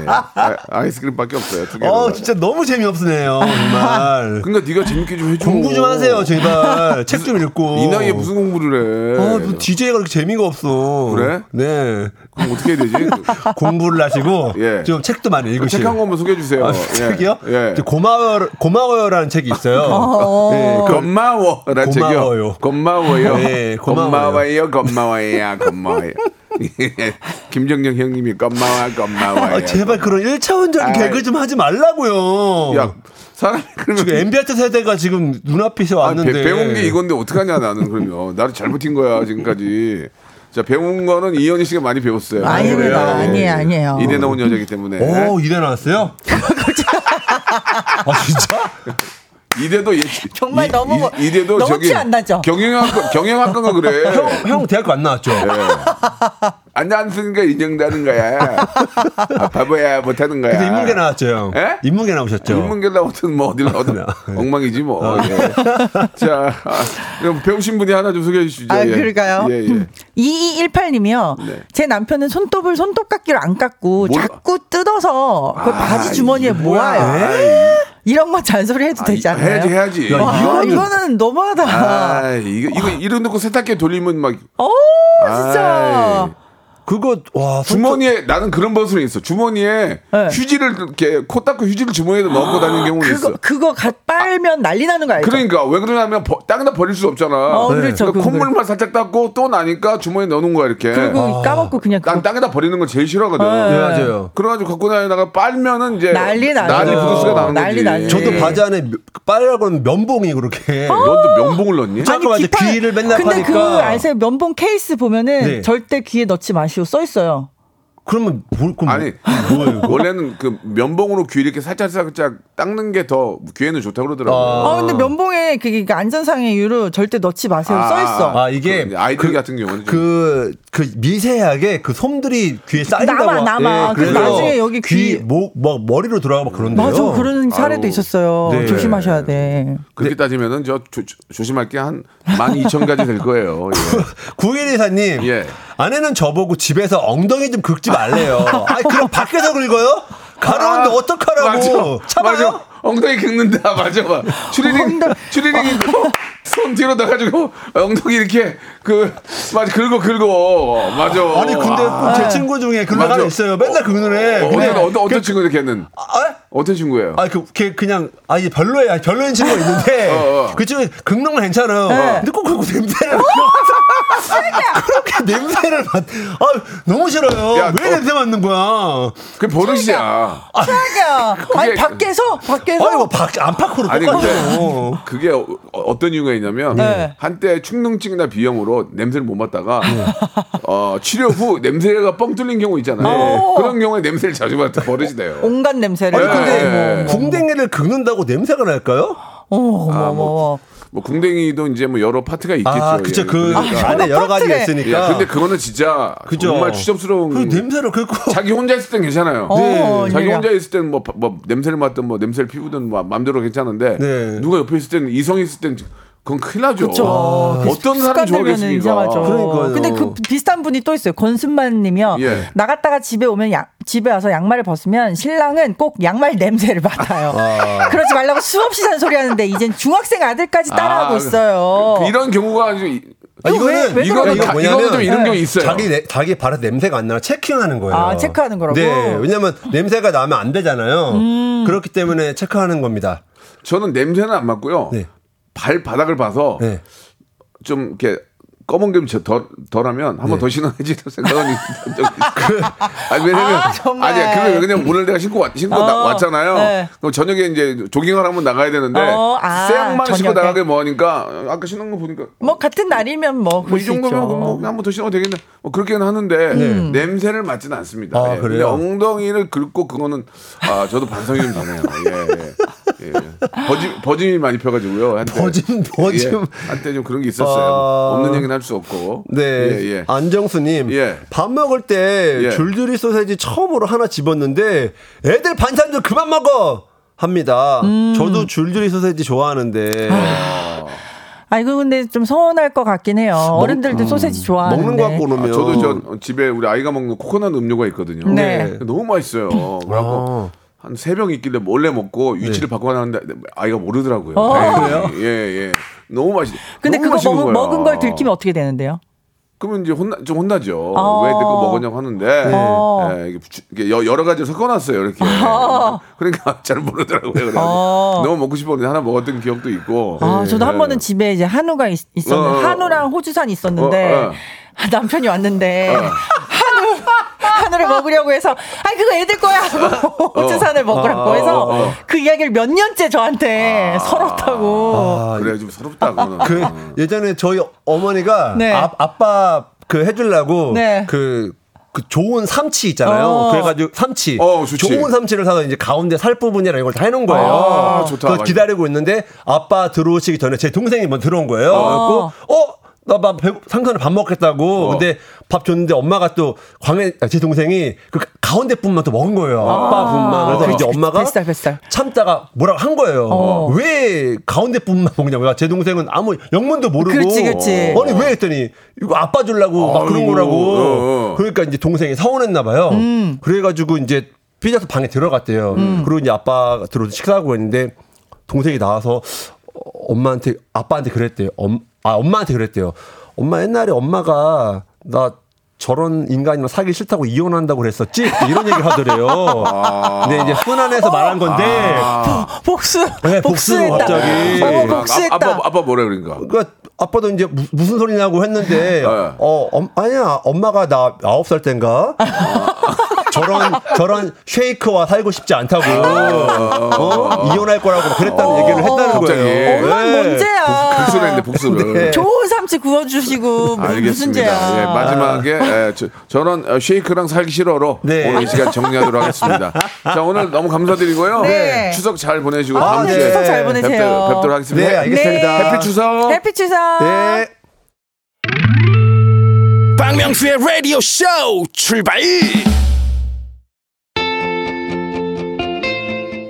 A: 예. 아, 아이스크림밖에 없어요 투게더
D: 어, 진짜 너무 재미없으네요. 정말.
A: 그러니까 네가 재밌게 좀 해줘
D: 공부 좀 하세요, 제발. 책 좀 읽고.
A: 이 나이에 무슨 공부를 해
D: 아, 뭐 DJ가 그렇게 재미가 없어.
A: 그래?
D: 네.
A: 그럼 어떻게 해야 되지
D: 공부를 하시고
A: 예.
D: 좀 책도 많이 읽으시고.
A: 책 한 권만 소개해 주세요
D: 아,
A: 예.
D: 책이요?
A: 예.
D: 저 고마워 고마워요라는 책이 있어요. 네, 그
A: 고마워라
D: 고마워요.
A: 고마워요.
D: 네, 고마워요.
A: 고마워요. 고마워요. 고마워요. 김정경 형님이 고마워 고마워요.
D: 아, 제발 그런 1차원적인
A: 아이.
D: 개그 좀 하지 말라고요.
A: 야 사람이 그러면
D: 지금 MB한테 세대가 지금 눈앞에
A: 아,
D: 왔는데
A: 배, 배운 게 이건데 어떡하냐 나는 그러면 나를 잘못인 거야 지금까지. 자 배운 거는 이현희 씨가 많이 배웠어요.
C: 아닙니다.
A: 예, 예.
C: 아니에요, 아니에요.
A: 이대 나온 여자이기 때문에.
D: 오, 이대 나왔어요? 아, 진짜?
A: 이대도 예,
C: 정말
A: 이-
C: 너무 뭐-
A: 이, 이대도
C: 너무
A: 저기
C: 티안 나죠?
A: 경영학과 경영학과가 그래.
D: 형, 형 대학교 안 나왔죠?
A: 예. 안 나왔으니까 인정되는 거야. 아, 바보야 못하는 거야.
D: 근데 인문계 나왔죠, 형.
A: 예?
D: 인문계 나오셨죠?
A: 인문계 나오든 뭐 어디 나오든
D: 네.
A: 엉망이지 뭐. 예. 자, 아, 그럼 배우신 분이 하나 좀 소개해 주시죠.
C: 아,
A: 예.
C: 그럴까요?
A: 예, 예.
C: 2218님이요.
A: 네.
C: 제 남편은 손톱을 손톱깎이로 안 깎고
A: 뭘-
C: 자꾸 뜯어서 그
A: 아,
C: 바지 주머니에. 모아요. 이런 거 잔소리 해도 되지 않나요?
A: 해야지 해야지.
D: 야,
C: 와,
D: 이거는-
C: 이거는 너무하다.
A: 아, 이거 이거 이런 놓고 세탁기 돌리면 막
C: 어, 진짜.
A: 아이,
D: 그거 와
A: 주머니에 나는 그런 버스는 있어. 주머니에
C: 네.
A: 휴지를 이렇게 코 닦고 휴지를 주머니에 넣고 다니는 경우는
C: 그거
A: 있어.
C: 그거 가, 빨면 난리 나는 거 알죠?
A: 그러니까 왜 그러냐면 버, 땅에다 버릴 수 없잖아.
C: 어, 그렇죠.
A: 그러니까 콧물만 살짝 닦고 또 나니까 주머니에 넣는 거야 이렇게.
C: 그리고 까먹고 그냥
A: 난
C: 그거
A: 땅에다 버리는 걸 제일 싫어하거든.
C: 네.
D: 네, 맞아요.
A: 그래가지고 갖고 다니다가 빨면은 이제
C: 난리 나죠.
A: 난리 부두스가 나는
C: 난리
A: 거지.
C: 나지.
D: 저도 바지 안에 빨라고 하면 면봉이 그렇게
A: 너도 면봉을 넣니?
D: 잠깐만, 이제 귀를 맨날
C: 근데 그
D: 파니까.
C: 아세요 면봉 케이스 보면은
D: 네.
C: 절대 귀에 넣지 마시 오써 있어요.
D: 그러면 뭘 그럼
A: 아니
D: 뭐예요?
A: 원래는 그 면봉으로 귀 이렇게 살짝 살짝 닦는 게 더 귀에는 좋다고 그러더라고요.
C: 아 근데 면봉에 그게 안전상의 이유로 절대 넣지 마세요 써 있어.
D: 아 이게
A: 그 아이들
D: 그-
A: 같은 경우는 좀-
D: 그, 그 미세하게 그 솜들이 귀에 쌓인다고
C: 남아, 남아.
D: 그래서
C: 그래서 나중에 여기 귀-
D: 목, 뭐 머리로 들어가고 막 그런데요.
C: 맞아 그런 사례도
A: 아유.
C: 있었어요.
D: 네.
C: 조심하셔야 돼.
A: 그렇게 따지면은 저 조, 조 심할 게한 12,000가지 될 거예요. 예.
D: 9124님
A: 예.
D: 아내는 저보고 집에서 엉덩이 좀 긁지 말래요. 아 그럼 밖에서 긁어요? 가려운데 어떡하라고? 참아요?
A: 맞아. 엉덩이 긁는다. 맞아. 봐. 추리닝, 추리닝 입고 손 뒤로 나가지고 엉덩이 이렇게 그, 맞아. 긁어, 긁어. 맞아.
D: 아니 근데 꼭제
A: 아.
D: 친구 중에 그런
A: 맞아.
D: 사람 있어요. 맨날 긁는 애.
A: 어,
D: 근데
A: 어떤, 어떤, 어떤
D: 그-
A: 친구인데 걔는?
D: 아,
A: 어떤 친구예요?
D: 아, 그, 걔 그냥, 아, 이게 별로야. 별로인 친구가 있는데,
A: 어, 어.
D: 그 친구 건 괜찮아요.
C: 네.
D: 근데 꼭 그러고 냄새를. 그렇게 냄새를 맡, 아, 너무 싫어요.
A: 야,
D: 왜
A: 너-
D: 냄새 맡는 거야?
A: 그게 버릇이야.
C: 최악이야. 아니 밖에서 밖에서
D: 아니, 뭐, 박, 안팎으로
A: 아니,
D: 똑같아요.
A: 그게 어, 어떤 이유가 있냐면
C: 네.
A: 한때 축농증이나 비염으로 냄새를 못 맡다가 어, 치료 후 냄새가 뻥 뚫린 경우 있잖아요.
C: 네.
A: 그런 경우에 냄새를 자주 맡아 버릇이 돼요.
C: 온갖 냄새를.
D: 아니, 근데,
A: 네.
D: 궁뎅이를 긁는다고 냄새가 날까요?
C: 어머 어머
A: 아. 뭐, 뭐 궁뎅이도 이제 뭐 여러 파트가 있겠죠.
D: 아, 그쵸.
A: 예.
D: 그,
A: 그러니까.
D: 안에 여러 가지가. 있으니까.
A: 예, 근데 그거는 진짜
D: 그죠.
A: 정말 추접스러운.
D: 그 냄새를 긁고.
A: 자기 혼자 있을 땐 괜찮아요.
C: 어,
A: 자기
C: 웬일이야.
A: 혼자 있을 땐 뭐 뭐 냄새를 맡든 뭐 냄새를 피우든 뭐 맘대로 괜찮은데
D: 네.
A: 누가 옆에 있을 때는 이성이 있을 땐 그건 큰일 나죠.
C: 그쵸.
A: 어떤 사람
C: 습관 들면은
A: 좋아하겠습니까?
C: 이상하죠.
D: 그러니까요.
C: 근데 그 비슷한 분이 또 있어요. 권순만 님이요.
A: 예.
C: 나갔다가 집에 오면 양- 집에 와서 양말을 벗으면 신랑은 꼭 양말 냄새를 맡아요. 그러지 말라고 수없이 잔소리 하는데 이젠 중학생 아들까지 따라하고
A: 아,
C: 있어요.
A: 그- 이런 경우가 아주 이-
D: 아,
C: 이거
D: 이거는,
C: 왜- 왜
A: 이거는 다-? 이거는 좀 이런
C: 네.
A: 경우 있어요.
D: 자기, 내- 자기 발에 냄새가 안 나나 체킹하는 거예요.
C: 아, 체크하는 거라고?
D: 네. 왜냐면 냄새가 나면 안 되잖아요.
C: 음.
D: 그렇기 때문에 체크하는 겁니다.
A: 저는 냄새는 안 맡고요.
D: 네.
A: 발 바닥을 봐서
D: 네.
A: 좀 이렇게 검은 게 덜, 덜하면 한번
D: 네.
A: 더 신어야지 생각은 있어요. 아니, 왜냐면,
C: 아, 정말.
A: 아니, 그거 왜 그냥 오늘 내가 신고, 왔, 신고 나-
C: 어,
A: 왔잖아요.
C: 네.
A: 그럼 저녁에 이제 조깅을 하면 나가야 되는데,
C: 어, 아,
A: 새 양말 신고
C: 저녁에.
A: 나가게 뭐하니까, 아까 신은 거 보니까,
C: 뭐 같은 날이면
A: 뭐뭐 이. 정도면 뭐 한번 더 신어도 되겠네. 뭐 그렇게는 하는데 냄새를 맡지는 않습니다.
D: 아,
A: 예.
D: 그래요?
A: 엉덩이를 긁고 그거는 아 저도 반성이 좀 되네요. 예, 예. 예. 버짐 버짐이 많이 펴가지고요. 한때.
D: 버짐, 버짐.
A: 예. 한때 좀 그런 게 있었어요.
D: 아.
A: 없는 얘기는 할 수 없고.
D: 네.
A: 예, 예.
D: 안정수님.
A: 예.
D: 밥 먹을 때
A: 예.
D: 줄줄이 소세지 처음으로 하나 집었는데 애들 반찬 좀 그만 먹어! 합니다.
C: 음.
D: 저도 줄줄이 소세지 좋아하는데.
C: 아 이거 근데 좀 서운할 것 같긴 해요. 어른들도 소세지 좋아하는데.
D: 먹는 거 갖고
A: 아,
D: 그러면.
A: 저도 저 집에 우리 아이가 먹는 코코넛 음료가 있거든요.
C: 네.
A: 너무 맛있어요. 그래갖고
D: 아.
A: 한 세 병 있길래 몰래 먹고 위치를 바꿔놨는데 아이가 모르더라고요.
C: 어.
A: 다행히.
D: 그래요?
A: 예, 예. 너무 맛있.
C: 근데
A: 너무
C: 그거 먹은. 먹은 걸 들키면 어떻게 되는데요?
A: 그러면 이제 혼나 좀 혼나죠.
C: 어.
A: 왜 그거 먹었냐고 하는데
C: 어.
A: 예, 이게 여- 여러 가지 섞어놨어요 이렇게. 그러니까 잘 모르더라고요. 그래서
C: 어.
A: 너무 먹고 싶었는데 하나 먹었던 기억도 있고.
C: 아, 저도 한
A: 예.
C: 번은 집에 이제 한우가 있, 었는데
A: 어, 어.
C: 한우랑 호주산 있었는데
A: 어, 어.
C: 아, 남편이 왔는데 한우 한우를 먹으려고 해서 아 그거 애들 거야 하고 호주산을 먹으라고
A: 어,
C: 해서
A: 어, 어.
C: 그 이야기를 몇 년째 저한테 서럽다고
D: 아,
A: 그래 좀 서럽다 그거는.
D: 그 예전에 저희 어머니가
C: 네.
D: 아, 아빠 그 해주려고
C: 네.
D: 그, 그 좋은 삼치 있잖아요.
C: 어.
D: 그래가지고 삼치.
A: 어.
D: 좋은 삼치를 사서 이제 가운데 살 부분이랑 이걸 다 해놓은 거예요.
A: 아, 좋다.
D: 그래서 기다리고 있는데 아빠 들어오시기 전에 제 동생이 먼저 들어온 거예요.
C: 어.
D: 그래갖고 어? 나밥 상선에 밥 먹겠다고. 근데 밥 줬는데 엄마가 또 광해 아, 제 동생이 그 가운데 분만 또 먹은 거예요. 아빠 분만. 그래서
C: 그렇지,
D: 이제 엄마가
C: 뱃살, 뱃살.
D: 참다가 뭐라고 한 거예요.
C: 어.
D: 왜 가운데 분만 먹냐고요. 제 동생은 아무 영문도 모르고.
C: 그렇지, 그렇지.
D: 아니 왜 했더니 이거 아빠 주려고 막 그런 거라고.
A: 어, 어.
D: 그러니까 이제 동생이 서운했나 봐요.
C: 음.
D: 그래가지고 이제 삐져서 방에 들어갔대요. 그리고 이제 아빠가 들어오서 식사하고 있는데 동생이 나와서 어, 엄마한테 아빠한테 그랬대요. 엄, 아 엄마한테 그랬대요. 엄마 옛날에 엄마가 나 저런 인간이랑 사기 싫다고 이혼한다고 그랬었지? 이런 얘기를 하더래요. 근데 이제 순환해서 말한 건데
C: 복수.
D: 네, 복수로
C: 복수했다.
D: 갑자기.
C: 어머,
A: 아,
C: 복수했다.
A: 아 빠 아빠 뭐래 그러니까.
D: 그러니까 아빠도 이제 무, 무슨 소리냐고 했는데 어 엄, 아니야 엄마가 나 아홉 살 땐가 저런 저런 쉐이크와 살고 싶지 않다고 어? 이혼할 거라고 그랬다는 얘기를 했다는
A: 갑자기.
D: 거예요.
C: 엄마는
D: 네.
C: 문제야.
A: 복수를 했는데 복수를.
D: 네.
C: 좋은 삼치 구워주시고 뭐 무슨
A: 알겠습니다.
C: 죄야.
A: 예, 마지막에 예, 저, 저는 어, 쉐이크랑 살기 싫어로
D: 네.
A: 오늘 이 시간 정리하도록 하겠습니다. 자 오늘 너무 감사드리고요.
C: 네.
A: 추석 잘 보내시고
C: 아,
A: 다음
C: 네,
A: 주에
C: 추석 잘 보내세요.
A: 뵙도록, 뵙도 록 하겠습니다.
D: 네, 알겠습니다.
A: 해피 추석.
C: 해피 추석.
D: 네.
B: 박명수의 라디오 쇼 출발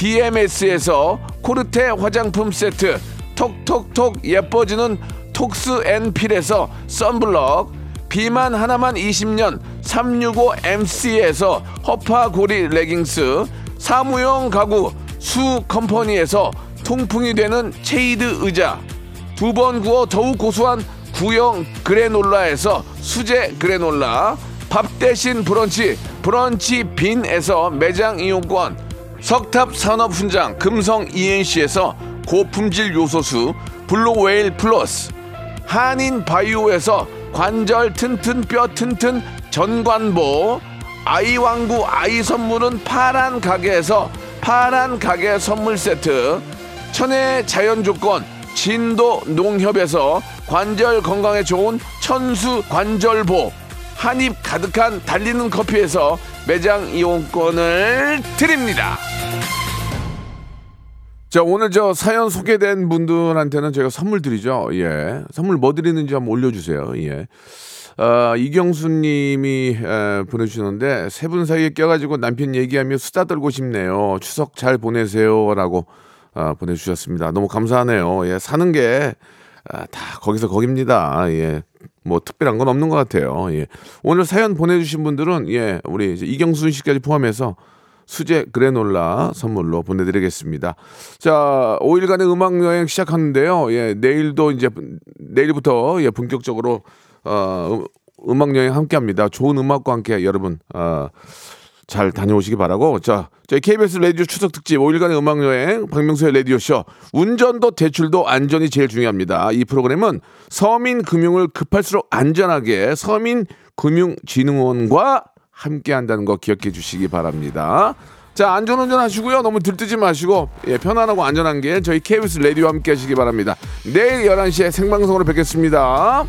A: DMS에서 코르테 화장품 세트 톡톡톡 예뻐지는 톡스 앤 필에서 썬블럭 비만 하나만 20년 365MC에서 허파고리 레깅스 사무용 가구 수 컴퍼니에서 통풍이 되는 체이드 의자 두 번 구워 더욱 고소한 구형 그래놀라에서 수제 그래놀라 밥 대신 브런치 브런치 빈에서 매장 이용권 석탑 산업 훈장 금성 ENC에서 고품질 요소수 블루웨일 플러스 한인 바이오에서 관절 튼튼 뼈 튼튼 전관보 아이왕구 아이 선물은 파란 가게에서 파란 가게 선물 세트 천혜 자연 조건 진도 농협에서 관절 건강에 좋은 천수 관절보 한입 가득한 달리는 커피에서 매장 이용권을 드립니다. 자, 오늘 저 사연 소개된 분들한테는 저희가 선물 드리죠. 예. 선물 뭐 드리는지 한번 올려주세요. 예. 아, 이경수 님이 에, 보내주셨는데 세 분 사이에 껴가지고 남편 얘기하며 수다 떨고 싶네요. 추석 잘 보내세요. 라고 아, 보내주셨습니다. 너무 감사하네요. 예. 사는 게 아, 다 거기서 거깁니다. 예. 뭐 특별한 건 없는 것 같아요. 예. 오늘 사연 보내주신 분들은 예, 우리 이경순 씨까지 포함해서 수제 그래놀라 선물로 보내드리겠습니다. 자, 5일간의 음악 여행 시작하는데요. 예, 내일도 이제 내일부터 예, 본격적으로 어, 음- 음악 여행 함께합니다. 좋은 음악과 함께 여러분 어, 잘 다녀오시기 바라고. 자, 저희 KBS 라디오 추석 특집 5일간의 음악 여행 박명수의 라디오 쇼. 운전도 대출도 안전이 제일 중요합니다. 이 프로그램은 서민 금융을 급할수록 안전하게 서민 금융진흥원과 함께 한다는 거 기억해 주시기 바랍니다. 자, 안전운전 하시고요. 너무 들뜨지 마시고 예, 편안하고 안전한 게 저희 KBS 라디오와 함께 하시기 바랍니다. 내일 11시에 생방송으로 뵙겠습니다.